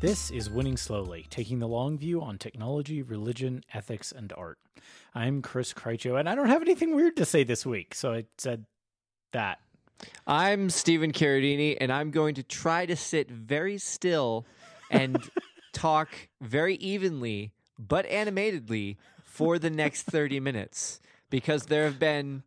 This is Winning Slowly, taking the long view on technology, religion, ethics, and art. I'm Chris Krycho, and I don't have anything weird to say this week, so I said that. I'm Stephen Carradini, and I'm going to try to sit very still and talk very evenly but animatedly for the next 30 minutes because there have been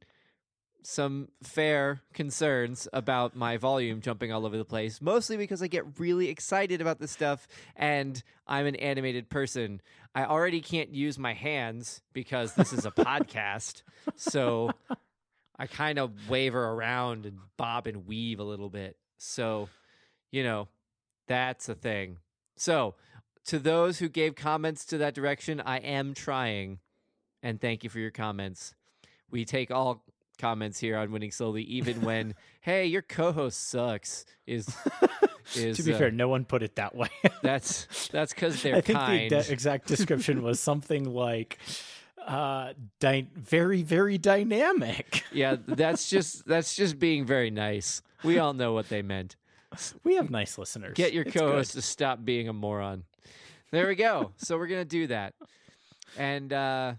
some fair concerns about my volume jumping all over the place, mostly because I get really excited about this stuff and I'm an animated person. I already can't use my hands because this is a podcast. So I kind of waver around and bob and weave a little bit. So, you know, that's a thing. So, to those who gave comments to that direction, I am trying. And thank you for your comments. We take all comments here on Winning Slowly, even when, hey, your co host sucks, is. Is, to be uh, fair, no one put it that way. that's that's because they're I think kind. the de- exact description was something like uh, dy- very, very dynamic. yeah, that's just that's just being very nice. We all know what they meant. We have nice listeners. Get your It's co-host good. to stop being a moron. There we go. so we're gonna do that, and uh,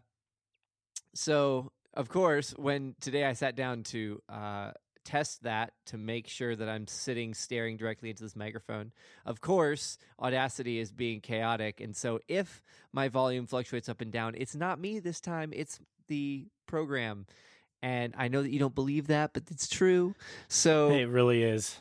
so of course, when today I sat down to uh, test that to make sure that I'm sitting staring directly into this microphone, of course, Audacity is being chaotic, and so if my volume fluctuates up and down, it's not me this time; it's the program. And I know that you don't believe that, but it's true. So It really is.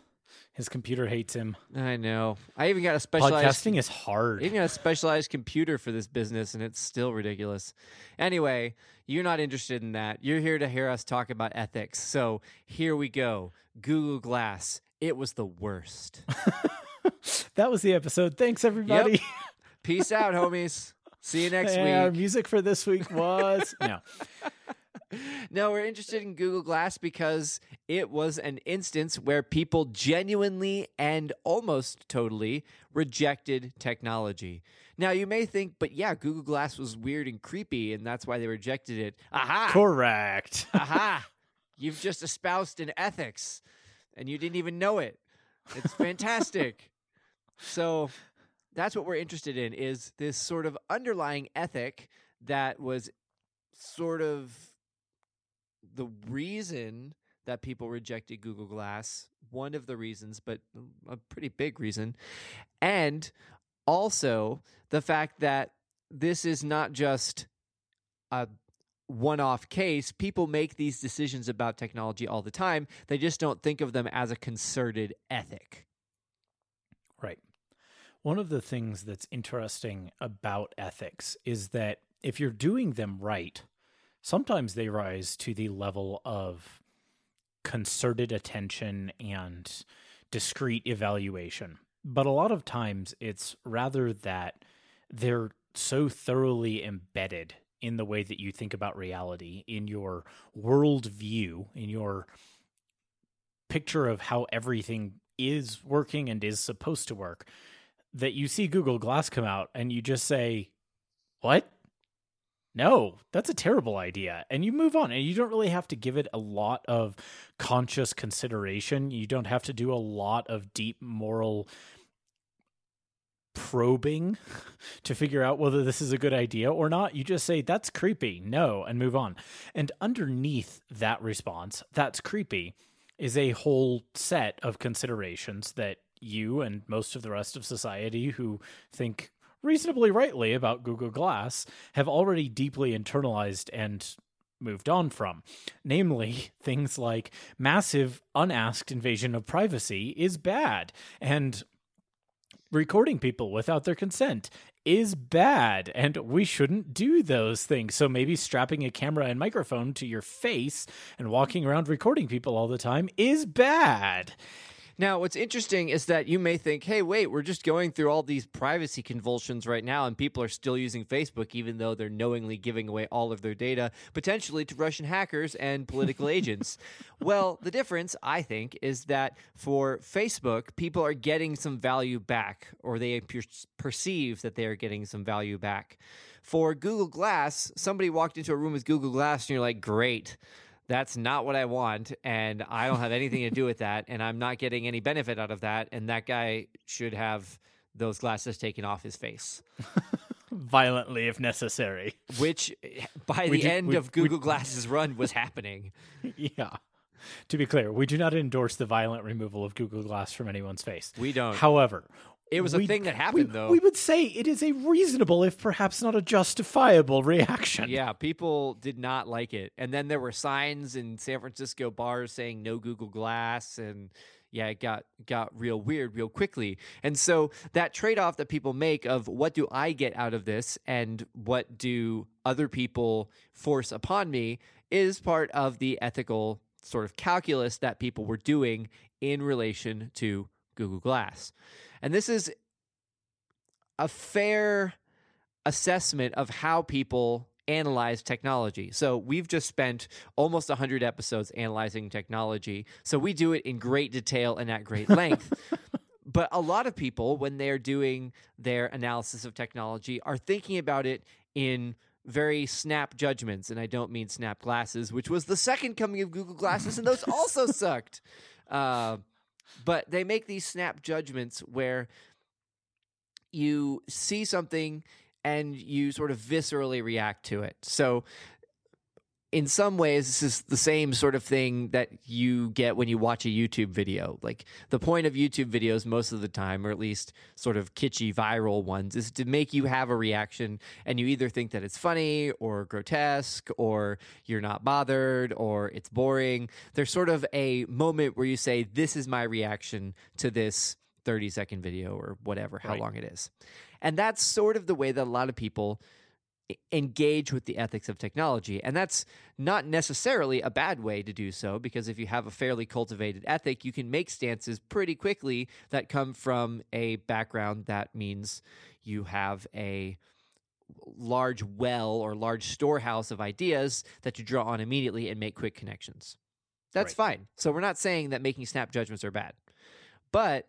His computer hates him. I know. I even got a specialized Podcasting is hard. even got a specialized computer for this business, and it's still ridiculous. Anyway, you're not interested in that. You're here to hear us talk about ethics. So here we go. Google Glass. It was the worst. that was the episode. Thanks, everybody. Peace out, homies. See you next Our week. music for this week was no. No, we're interested in Google Glass because it was an instance where people genuinely and almost totally rejected technology. Now, you may think, but yeah, Google Glass was weird and creepy, and that's why they rejected it. Aha! Correct. Aha! You've just espoused an ethics and you didn't even know it. It's fantastic. so that's what we're interested in is this sort of underlying ethic that was sort of the reason that people rejected Google Glass, one of the reasons, but a pretty big reason. And also the fact that this is not just a one off case. People make these decisions about technology all the time. They just don't think of them as a concerted ethic. Right. One of the things that's interesting about ethics is that if you're doing them right, sometimes they rise to the level of concerted attention and discrete evaluation. But a lot of times it's rather that they're so thoroughly embedded in the way that you think about reality, in your worldview, in your picture of how everything is working and is supposed to work, that you see Google Glass come out and you just say, What? No, that's a terrible idea. And you move on, and you don't really have to give it a lot of conscious consideration. You don't have to do a lot of deep moral probing to figure out whether this is a good idea or not. You just say, That's creepy. No, and move on. And underneath that response, that's creepy, is a whole set of considerations that you and most of the rest of society who think reasonably rightly about Google Glass have already deeply internalized and moved on from. Namely, things like massive unasked invasion of privacy is bad, and recording people without their consent is bad and we shouldn't do those things. So maybe strapping a camera and microphone to your face and walking around recording people all the time is bad. Now, what's interesting is that you may think, hey, wait, we're just going through all these privacy convulsions right now, and people are still using Facebook, even though they're knowingly giving away all of their data, potentially to Russian hackers and political agents. Well, the difference, I think, is that for Facebook, people are getting some value back, or they per- perceive that they are getting some value back. For Google Glass, somebody walked into a room with Google Glass, and you're like, great that's not what I want, and I don't have anything to do with that, and I'm not getting any benefit out of that, and that guy should have those glasses taken off his face. Violently, if necessary. Which, by We the do- end we- of we- Google Glasses run, was happening. yeah. To be clear, we do not endorse the violent removal of Google Glass from anyone's face. We don't. However, it was a we- thing that we, happened, though. we would say it is a reasonable, if perhaps not a justifiable, reaction. Yeah, people did not like it. And then there were signs in San Francisco bars saying no Google Glass and yeah, it got got real weird real quickly. And so that trade-off that people make of what do I get out of this and what do other people force upon me is part of the ethical sort of calculus that people were doing in relation to Google Glass. And this is a fair assessment of how people analyze technology. So we've just spent almost 100 episodes analyzing technology. So we do it in great detail and at great length. but a lot of people when they're doing their analysis of technology are thinking about it in very snap judgments and I don't mean snap glasses, which was the second coming of Google Glasses and those also sucked. Uh, but they make these snap judgments where you see something and you sort of viscerally react to it. So, in some ways, this is the same sort of thing that you get when you watch a YouTube video. Like, the point of YouTube videos, most of the time, or at least sort of kitschy viral ones, is to make you have a reaction and you either think that it's funny or grotesque or you're not bothered or it's boring. There's sort of a moment where you say, This is my reaction to this 30 second video or whatever, how Right. long it is. And that's sort of the way that a lot of people engage with the ethics of technology. And that's not necessarily a bad way to do so, because if you have a fairly cultivated ethic, you can make stances pretty quickly that come from a background that means you have a large well or large storehouse of ideas that you draw on immediately and make quick connections. That's fine. So we're not saying that making snap judgments are bad. But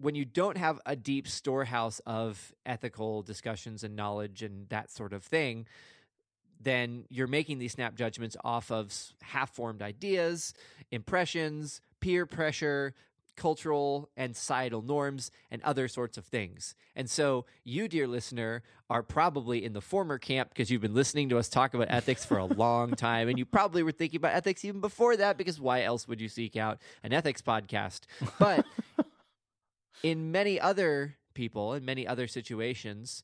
when you don't have a deep storehouse of ethical discussions and knowledge and that sort of thing, then you're making these snap judgments off of half formed ideas, impressions, peer pressure, cultural and societal norms, and other sorts of things. And so, you, dear listener, are probably in the former camp because you've been listening to us talk about ethics for a long time. And you probably were thinking about ethics even before that because why else would you seek out an ethics podcast? But in many other people, in many other situations,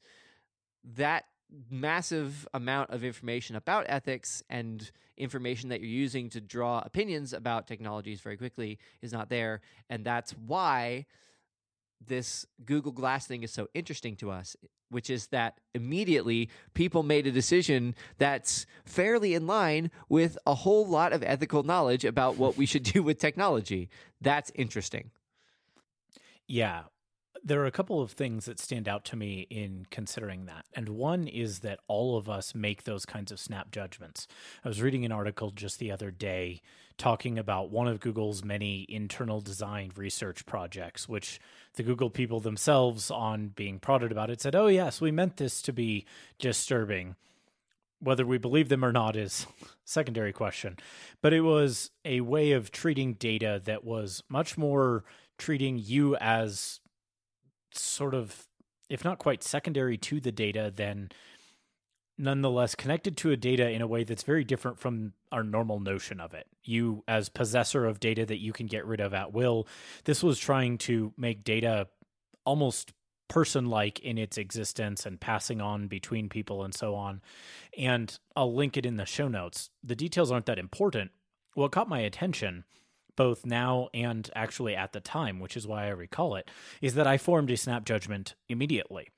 that massive amount of information about ethics and information that you're using to draw opinions about technologies very quickly is not there. And that's why this Google Glass thing is so interesting to us, which is that immediately people made a decision that's fairly in line with a whole lot of ethical knowledge about what we should do with technology. That's interesting. Yeah. There are a couple of things that stand out to me in considering that. And one is that all of us make those kinds of snap judgments. I was reading an article just the other day talking about one of Google's many internal design research projects, which the Google people themselves, on being prodded about it, said, Oh, yes, we meant this to be disturbing. Whether we believe them or not is secondary question. But it was a way of treating data that was much more treating you as sort of, if not quite secondary to the data, then nonetheless connected to a data in a way that's very different from our normal notion of it. You, as possessor of data that you can get rid of at will, this was trying to make data almost person like in its existence and passing on between people and so on. And I'll link it in the show notes. The details aren't that important. What caught my attention both now and actually at the time, which is why I recall it, is that I formed a snap judgment immediately.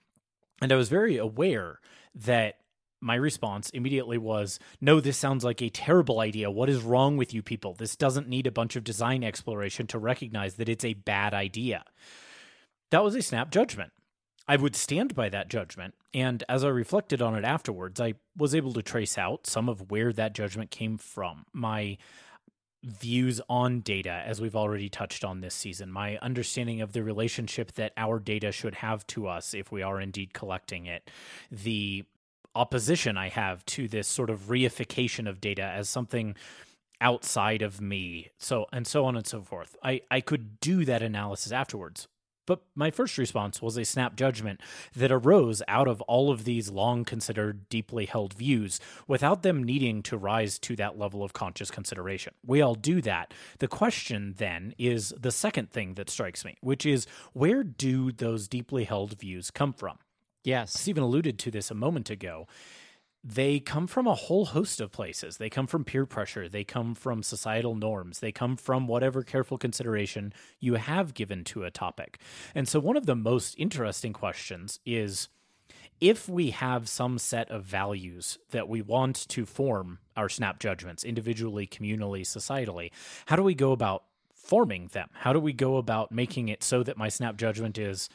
And I was very aware that my response immediately was, No, this sounds like a terrible idea. What is wrong with you people? This doesn't need a bunch of design exploration to recognize that it's a bad idea. That was a snap judgment. I would stand by that judgment. And as I reflected on it afterwards, I was able to trace out some of where that judgment came from. My views on data, as we've already touched on this season, my understanding of the relationship that our data should have to us if we are indeed collecting it, the opposition I have to this sort of reification of data as something outside of me, so and so on and so forth. I, I could do that analysis afterwards. But my first response was a snap judgment that arose out of all of these long considered, deeply held views without them needing to rise to that level of conscious consideration. We all do that. The question then is the second thing that strikes me, which is where do those deeply held views come from? Yes. Stephen alluded to this a moment ago they come from a whole host of places. They come from peer pressure. They come from societal norms. They come from whatever careful consideration you have given to a topic. And so, one of the most interesting questions is if we have some set of values that we want to form our snap judgments individually, communally, societally, how do we go about forming them? How do we go about making it so that my snap judgment is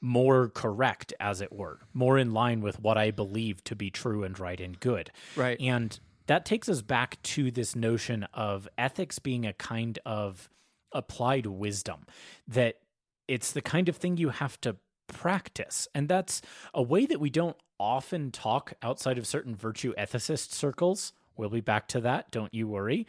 more correct, as it were, more in line with what I believe to be true and right and good. Right. And that takes us back to this notion of ethics being a kind of applied wisdom, that it's the kind of thing you have to practice. And that's a way that we don't often talk outside of certain virtue ethicist circles. We'll be back to that. Don't you worry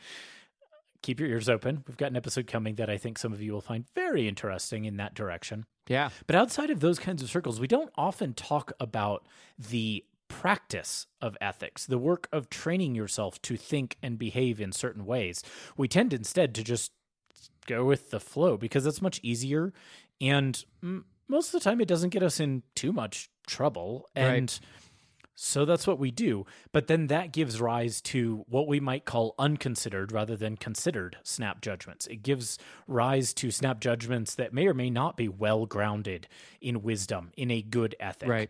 keep your ears open. We've got an episode coming that I think some of you will find very interesting in that direction. Yeah. But outside of those kinds of circles, we don't often talk about the practice of ethics, the work of training yourself to think and behave in certain ways. We tend instead to just go with the flow because it's much easier and most of the time it doesn't get us in too much trouble and right so that's what we do. But then that gives rise to what we might call unconsidered rather than considered snap judgments. It gives rise to snap judgments that may or may not be well grounded in wisdom, in a good ethic. Right.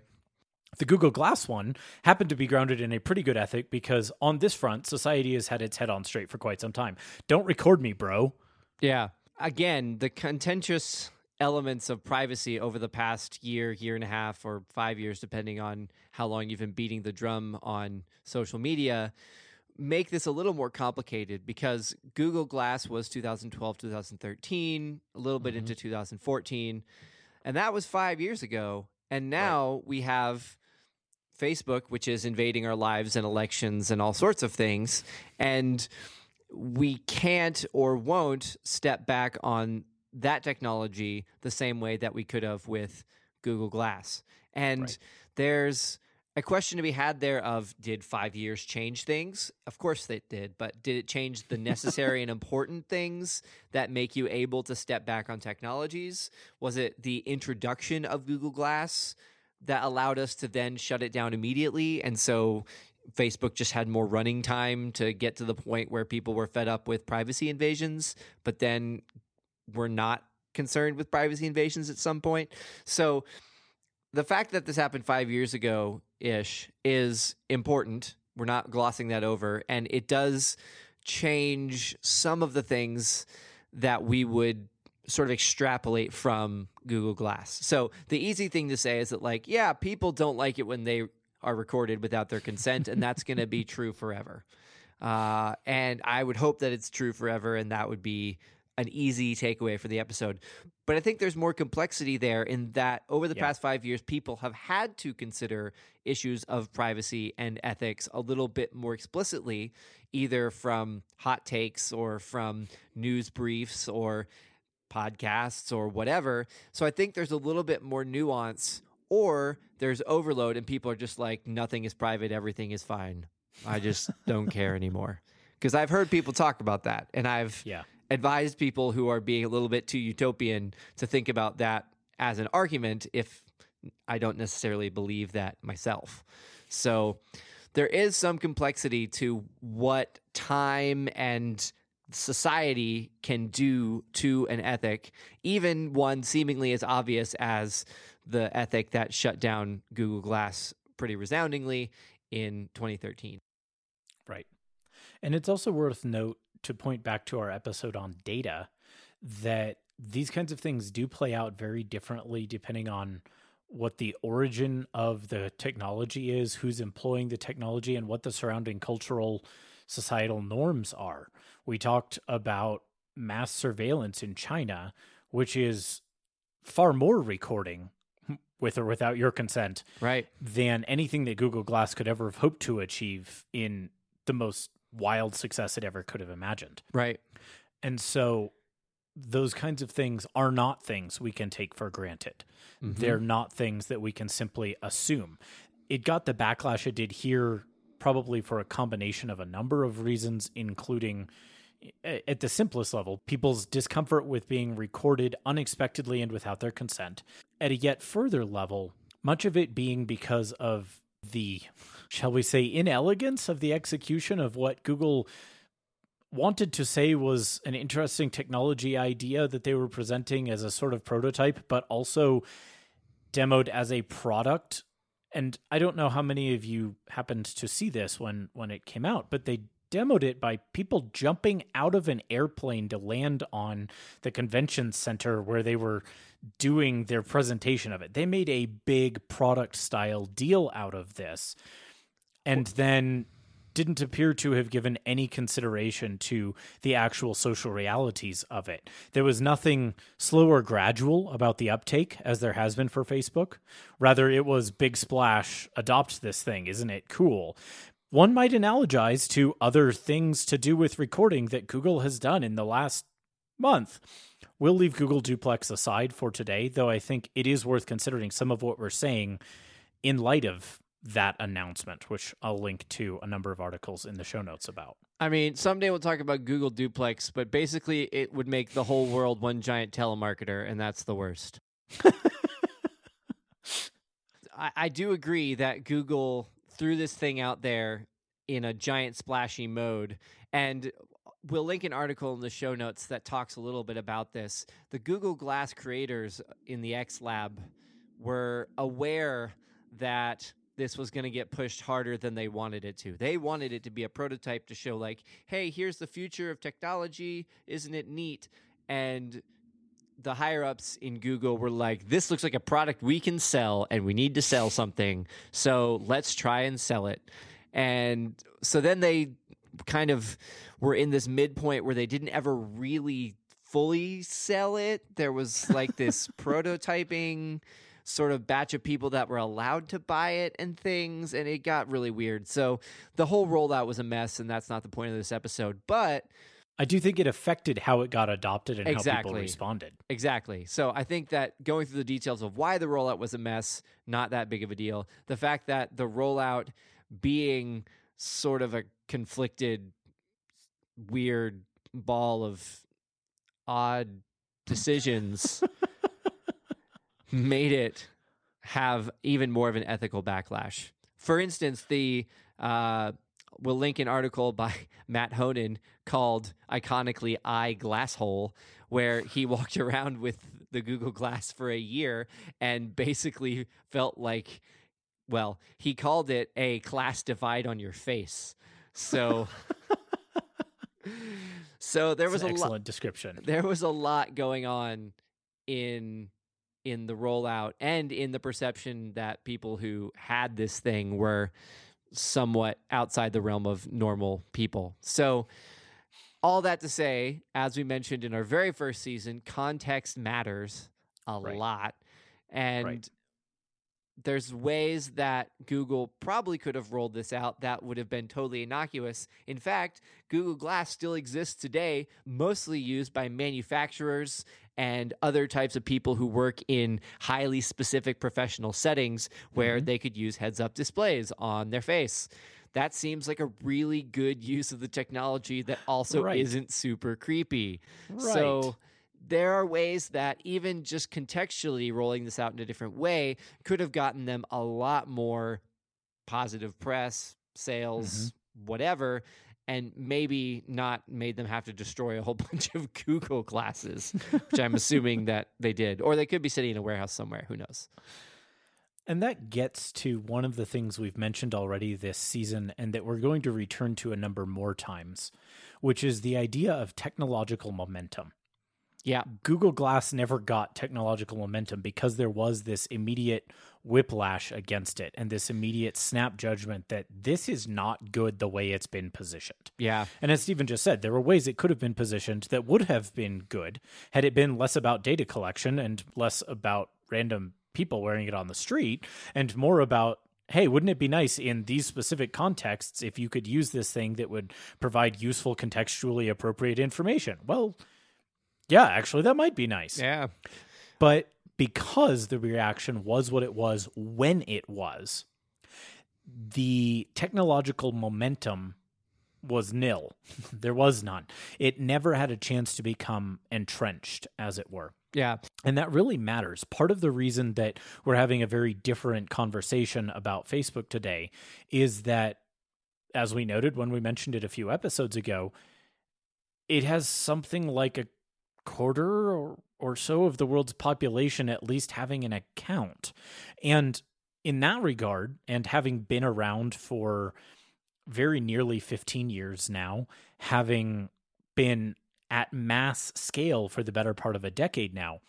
The Google Glass one happened to be grounded in a pretty good ethic because on this front, society has had its head on straight for quite some time. Don't record me, bro. Yeah. Again, the contentious elements of privacy over the past year, year and a half, or five years, depending on how long you've been beating the drum on social media, make this a little more complicated because Google Glass was 2012, 2013, a little bit mm-hmm. into 2014, and that was five years ago. And now right. we have Facebook, which is invading our lives and elections and all sorts of things. And we can't or won't step back on that technology the same way that we could have with Google Glass. And right. there's a question to be had there of did five years change things? Of course it did, but did it change the necessary and important things that make you able to step back on technologies? Was it the introduction of Google Glass that allowed us to then shut it down immediately? And so Facebook just had more running time to get to the point where people were fed up with privacy invasions, but then were not concerned with privacy invasions at some point. So the fact that this happened five years ago ish is important. We're not glossing that over. And it does change some of the things that we would sort of extrapolate from Google Glass. So the easy thing to say is that, like, yeah, people don't like it when they are recorded without their consent, and that's going to be true forever. Uh, and I would hope that it's true forever, and that would be an easy takeaway for the episode. But I think there's more complexity there in that over the yeah. past five years, people have had to consider issues of privacy and ethics a little bit more explicitly, either from hot takes or from news briefs or podcasts or whatever. So I think there's a little bit more nuance, or there's overload and people are just like, nothing is private, everything is fine. I just don't care anymore. Because I've heard people talk about that, and I've yeah advise people who are being a little bit too utopian to think about that as an argument if I don't necessarily believe that myself. So there is some complexity to what time and society can do to an ethic, even one seemingly as obvious as the ethic that shut down Google Glass pretty resoundingly in 2013. Right. And it's also worth note to point back to our episode on data that these kinds of things do play out very differently depending on what the origin of the technology is, who's employing the technology, and what the surrounding cultural societal norms are. We talked about mass surveillance in China, which is far more recording with or without your consent right than anything that Google Glass could ever have hoped to achieve in the most wild success it ever could have imagined. Right. And so those kinds of things are not things we can take for granted. Mm-hmm. They're not things that we can simply assume. It got the backlash it did here probably for a combination of a number of reasons, including at the simplest level, people's discomfort with being recorded unexpectedly and without their consent. At a yet further level, much of it being because of the, shall we say, inelegance of the execution of what Google wanted to say was an interesting technology idea that they were presenting as a sort of prototype, but also demoed as a product. And I don't know how many of you happened to see this when when it came out, but they demoed it by people jumping out of an airplane to land on the convention center where they were doing their presentation of it. They made a big product style deal out of this. And then didn't appear to have given any consideration to the actual social realities of it. There was nothing slow or gradual about the uptake as there has been for Facebook. Rather, it was big splash, adopt this thing, isn't it cool? One might analogize to other things to do with recording that Google has done in the last month. We'll leave Google Duplex aside for today, though I think it is worth considering some of what we're saying in light of that announcement, which I'll link to a number of articles in the show notes about. I mean, someday we'll talk about Google Duplex, but basically it would make the whole world one giant telemarketer, and that's the worst. I, I do agree that Google threw this thing out there in a giant splashy mode. And we'll link an article in the show notes that talks a little bit about this. The Google Glass creators in the X Lab were aware that this was going to get pushed harder than they wanted it to. They wanted it to be a prototype to show, like, hey, here's the future of technology. Isn't it neat? And the higher ups in Google were like, this looks like a product we can sell and we need to sell something. So let's try and sell it. And so then they kind of were in this midpoint where they didn't ever really fully sell it. There was like this prototyping sort of batch of people that were allowed to buy it and things, and it got really weird. So the whole rollout was a mess, and that's not the point of this episode. But I do think it affected how it got adopted and exactly. how people responded. Exactly. So I think that going through the details of why the rollout was a mess, not that big of a deal. The fact that the rollout being sort of a conflicted, weird ball of odd decisions made it have even more of an ethical backlash. For instance, the uh, we'll link an article by Matt Honan called iconically "I, Glasshole," where he walked around with the Google Glass for a year and basically felt like, well, he called it a class divide on your face. So. so there was a excellent description. There was a lot going on in in the rollout and in the perception that people who had this thing were somewhat outside the realm of normal people. So, all that to say, as we mentioned in our very first season, context matters a right. lot. And right there's ways that Google probably could have rolled this out that would have been totally innocuous. In fact, Google Glass still exists today, mostly used by manufacturers and other types of people who work in highly specific professional settings where mm-hmm. they could use heads up displays on their face. That seems like a really good use of the technology that also right. isn't super creepy. Right. So there are ways that even just contextually rolling this out in a different way could have gotten them a lot more positive press, sales, mm-hmm. whatever, and maybe not made them have to destroy a whole bunch of Google glasses, which I'm assuming that they did. Or they could be sitting in a warehouse somewhere. Who knows? And that gets to one of the things we've mentioned already this season, and that we're going to return to a number more times, which is the idea of technological momentum. Yeah. Google Glass never got technological momentum because there was this immediate whiplash against it and this immediate snap judgment that this is not good the way it's been positioned. Yeah. And as Stephen just said, there were ways it could have been positioned that would have been good had it been less about data collection and less about random people wearing it on the street and more about hey, wouldn't it be nice in these specific contexts if you could use this thing that would provide useful, contextually appropriate information? Well, Yeah, actually, that might be nice. Yeah. But because the reaction was what it was when it was, the technological momentum was nil. there was none. It never had a chance to become entrenched, as it were. Yeah. And that really matters. Part of the reason that we're having a very different conversation about Facebook today is that, as we noted when we mentioned it a few episodes ago, it has something like a quarter or, or so of the world's population at least having an account. And in that regard, and having been around for very nearly 15 years now, having been at mass scale for the better part of a decade now,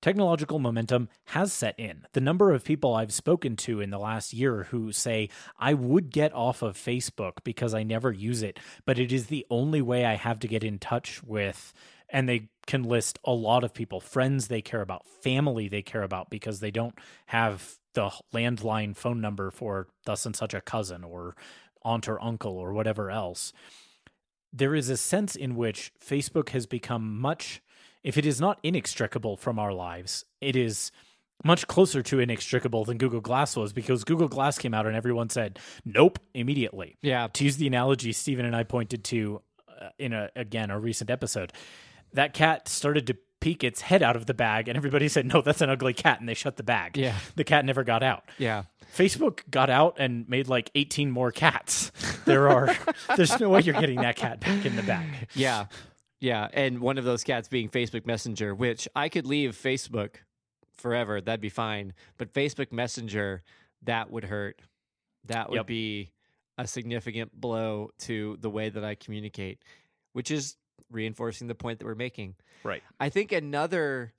technological momentum has set in. The number of people I've spoken to in the last year who say, I would get off of Facebook because I never use it, but it is the only way I have to get in touch with. And they can list a lot of people, friends they care about, family they care about, because they don't have the landline phone number for thus and such a cousin or aunt or uncle or whatever else. There is a sense in which Facebook has become much, if it is not inextricable from our lives, it is much closer to inextricable than Google Glass was because Google Glass came out and everyone said, nope, immediately. Yeah. To use the analogy Stephen and I pointed to uh, in a, again, a recent episode, that cat started to peek its head out of the bag and everybody said, no, that's an ugly cat. And they shut the bag. Yeah. The cat never got out. Yeah. Facebook got out and made like 18 more cats. There are, there's no way you're getting that cat back in the bag. Yeah. Yeah. And one of those cats being Facebook Messenger, which I could leave Facebook forever. That'd be fine. But Facebook Messenger, that would hurt. That would Yep. be a significant blow to the way that I communicate, which is reinforcing the point that we're making. Right. I think another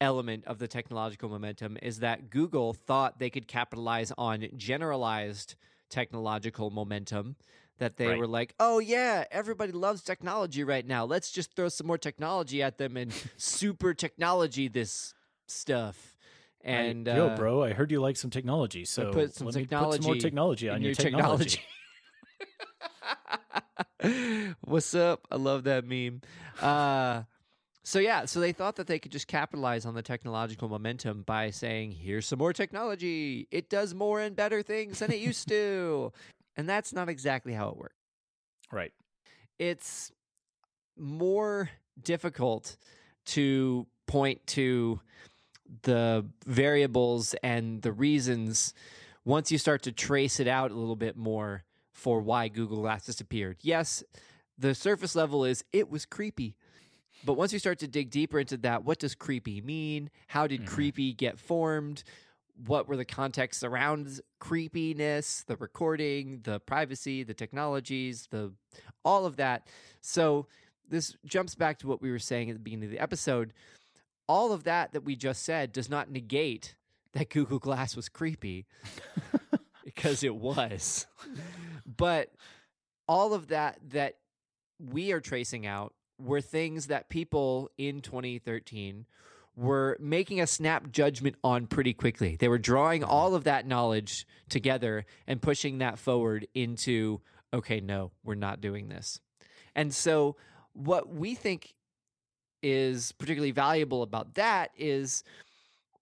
element of the technological momentum is that Google thought they could capitalize on generalized technological momentum. That they Right. were like, oh, yeah, everybody loves technology right now. Let's just throw some more technology at them and super technology this stuff. And Right. yo, uh, bro, I heard you like some technology, so put some let me put some more technology technology on your, your technology. What's up? I love that meme. Uh, so yeah, so they thought that they could just capitalize on the technological momentum by saying, "Here's some more technology. It does more and better things than it used to," and that's not exactly how it worked. Right. It's more difficult to point to the variables and the reasons once you start to trace it out a little bit more for why Google Glass disappeared. Yes, the surface level is it was creepy. But once you start to dig deeper into that, what does creepy mean? How did Mhm. creepy get formed? What were the contexts around creepiness, the recording, the privacy, the technologies, the all of that. So this jumps back to what we were saying at the beginning of the episode. All of that that we just said does not negate that Google Glass was creepy because it was. But all of that that we are tracing out were things that people in 2013 were making a snap judgment on pretty quickly. They were drawing all of that knowledge together and pushing that forward into okay, no, we're not doing this. And so what we think is particularly valuable about that is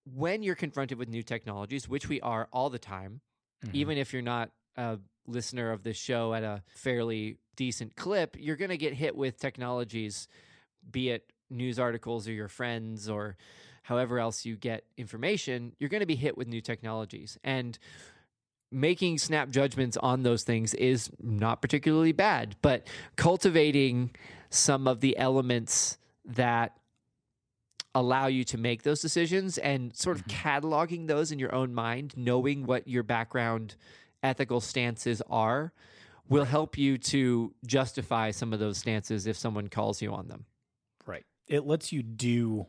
when you're confronted with new technologies, which we are all the time, Mhm. even if you're not a listener of this show at a fairly decent clip, you're going to get hit with technologies, be it news articles or your friends or however else you get information, you're going to be hit with new technologies. And making snap judgments on those things is not particularly bad, but cultivating some of the elements that allow you to make those decisions and sort of Mhm. cataloging those in your own mind, knowing what your background ethical stances are, will help you to justify some of those stances if someone calls you on them. Right. It lets you do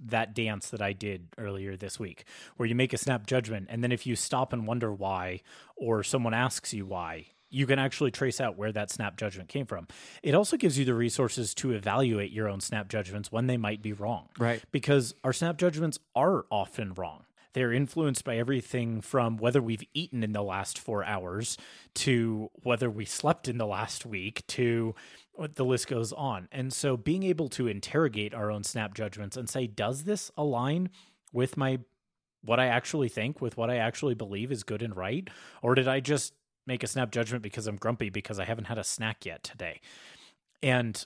that dance that I did earlier this week, where you make a snap judgment. And then if you stop and wonder why, or someone asks you why, you can actually trace out where that snap judgment came from. It also gives you the resources to evaluate your own snap judgments when they might be wrong. Right. Because our snap judgments are often wrong. They're influenced by everything from whether we've eaten in the last four hours to whether we slept in the last week to the list goes on. And so being able to interrogate our own snap judgments and say, does this align with my what I actually think, with what I actually believe is good and right? Or did I just make a snap judgment because I'm grumpy because I haven't had a snack yet today? And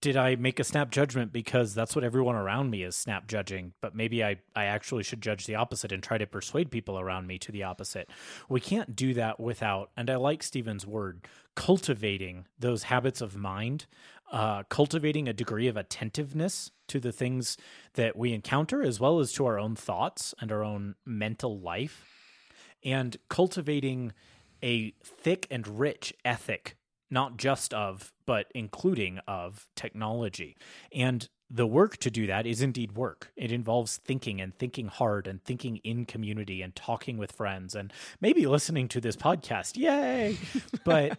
did I make a snap judgment because that's what everyone around me is snap judging, but maybe I, I actually should judge the opposite and try to persuade people around me to the opposite? We can't do that without, and I like Stephen's word, cultivating those habits of mind, uh, cultivating a degree of attentiveness to the things that we encounter, as well as to our own thoughts and our own mental life, and cultivating a thick and rich ethic not just of, but including of technology. And the work to do that is indeed work. It involves thinking and thinking hard and thinking in community and talking with friends and maybe listening to this podcast. Yay! but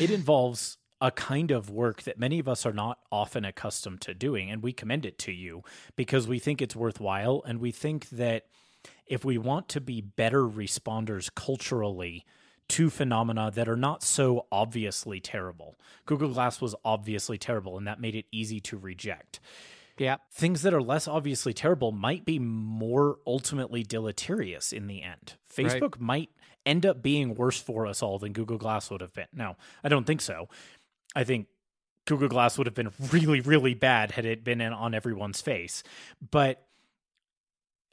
it involves a kind of work that many of us are not often accustomed to doing. And we commend it to you because we think it's worthwhile. And we think that if we want to be better responders culturally, two phenomena that are not so obviously terrible. Google Glass was obviously terrible, and that made it easy to reject. Yeah. Things that are less obviously terrible might be more ultimately deleterious in the end. Facebook right. might end up being worse for us all than Google Glass would have been. Now, I don't think so. I think Google Glass would have been really, really bad had it been in, on everyone's face. But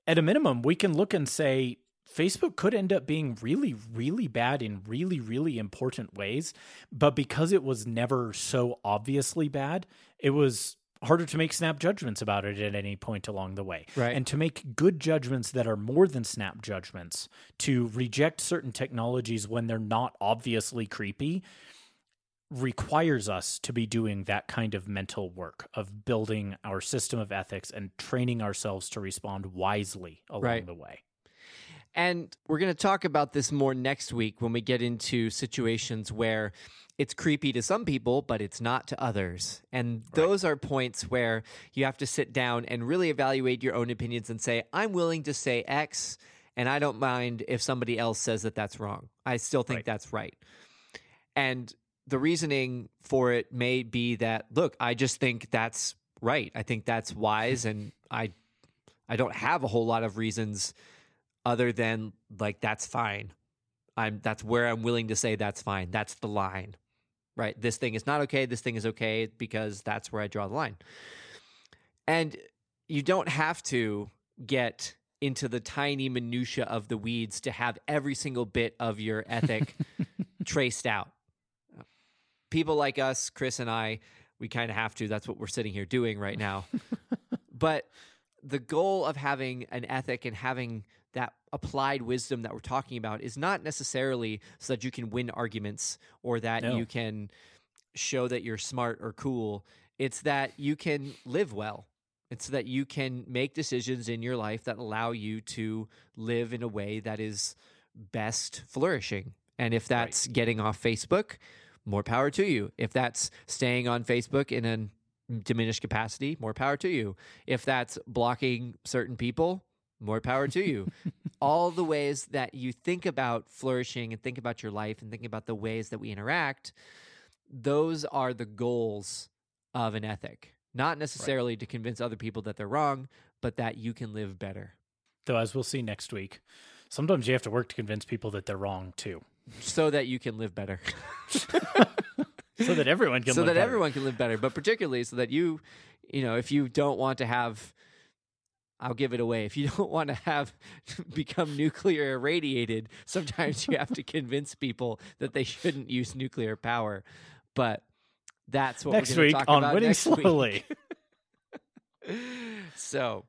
at a minimum, we can look and say, Facebook could end up being really, really bad in really, really important ways. But because it was never so obviously bad, it was harder to make snap judgments about it at any point along the way. Right. And to make good judgments that are more than snap judgments, to reject certain technologies when they're not obviously creepy, requires us to be doing that kind of mental work of building our system of ethics and training ourselves to respond wisely along right. the way. And we're going to talk about this more next week when we get into situations where it's creepy to some people, but it's not to others. And those right. are points where you have to sit down and really evaluate your own opinions and say, I'm willing to say X, and I don't mind if somebody else says that that's wrong. I still think right. that's right. And the reasoning for it may be that, look, I just think that's right. I think that's wise, and I, I don't have a whole lot of reasons other than like that's fine. I'm that's where I'm willing to say that's fine. That's the line. Right? This thing is not okay, this thing is okay because that's where I draw the line. And you don't have to get into the tiny minutia of the weeds to have every single bit of your ethic traced out. Uh, people like us, Chris and I, we kind of have to. That's what we're sitting here doing right now. but the goal of having an ethic and having that applied wisdom that we're talking about is not necessarily so that you can win arguments or that no. you can show that you're smart or cool. It's that you can live well. It's that you can make decisions in your life that allow you to live in a way that is best flourishing. And if that's right. getting off Facebook, more power to you. If that's staying on Facebook in a diminished capacity, more power to you. If that's blocking certain people, more power to you. All the ways that you think about flourishing and think about your life and think about the ways that we interact, those are the goals of an ethic. Not necessarily right. to convince other people that they're wrong, but that you can live better. Though, as we'll see next week, sometimes you have to work to convince people that they're wrong too. So that you can live better. so that everyone can so that better. everyone can live better but particularly so that you you know if you don't want to have I'll give it away. If you don't want to have become nuclear irradiated, sometimes you have to convince people that they shouldn't use nuclear power. But that's what next we're week talk on winning slowly. so,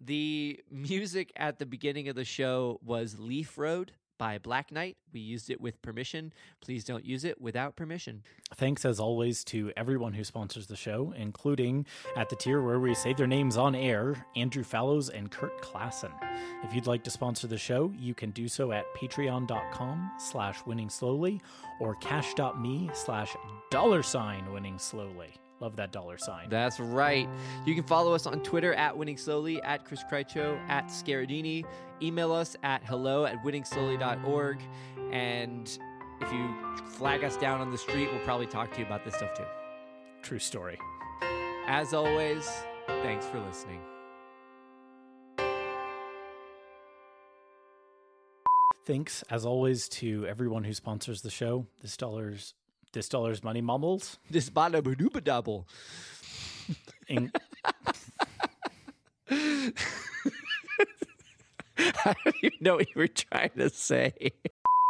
the music at the beginning of the show was Leaf Road by Black Knight. We used it with permission. Please don't use it without permission. Thanks, as always, to everyone who sponsors the show, including at the tier where we say their names on air Andrew Fallows and Kurt Klassen. If you'd like to sponsor the show, you can do so at patreon.com slash winning slowly or cash.me slash dollar sign winning slowly. Love that dollar sign. That's right. You can follow us on Twitter at Winning Slowly, at Chris Krycho, at Scaradini. Email us at hello at winningslowly.org. And if you flag us down on the street, we'll probably talk to you about this stuff too. True story. As always, thanks for listening. Thanks, as always, to everyone who sponsors the show. This dollar's this dollar's money mumbles. This bada badooba double. In- I don't even know what you were trying to say.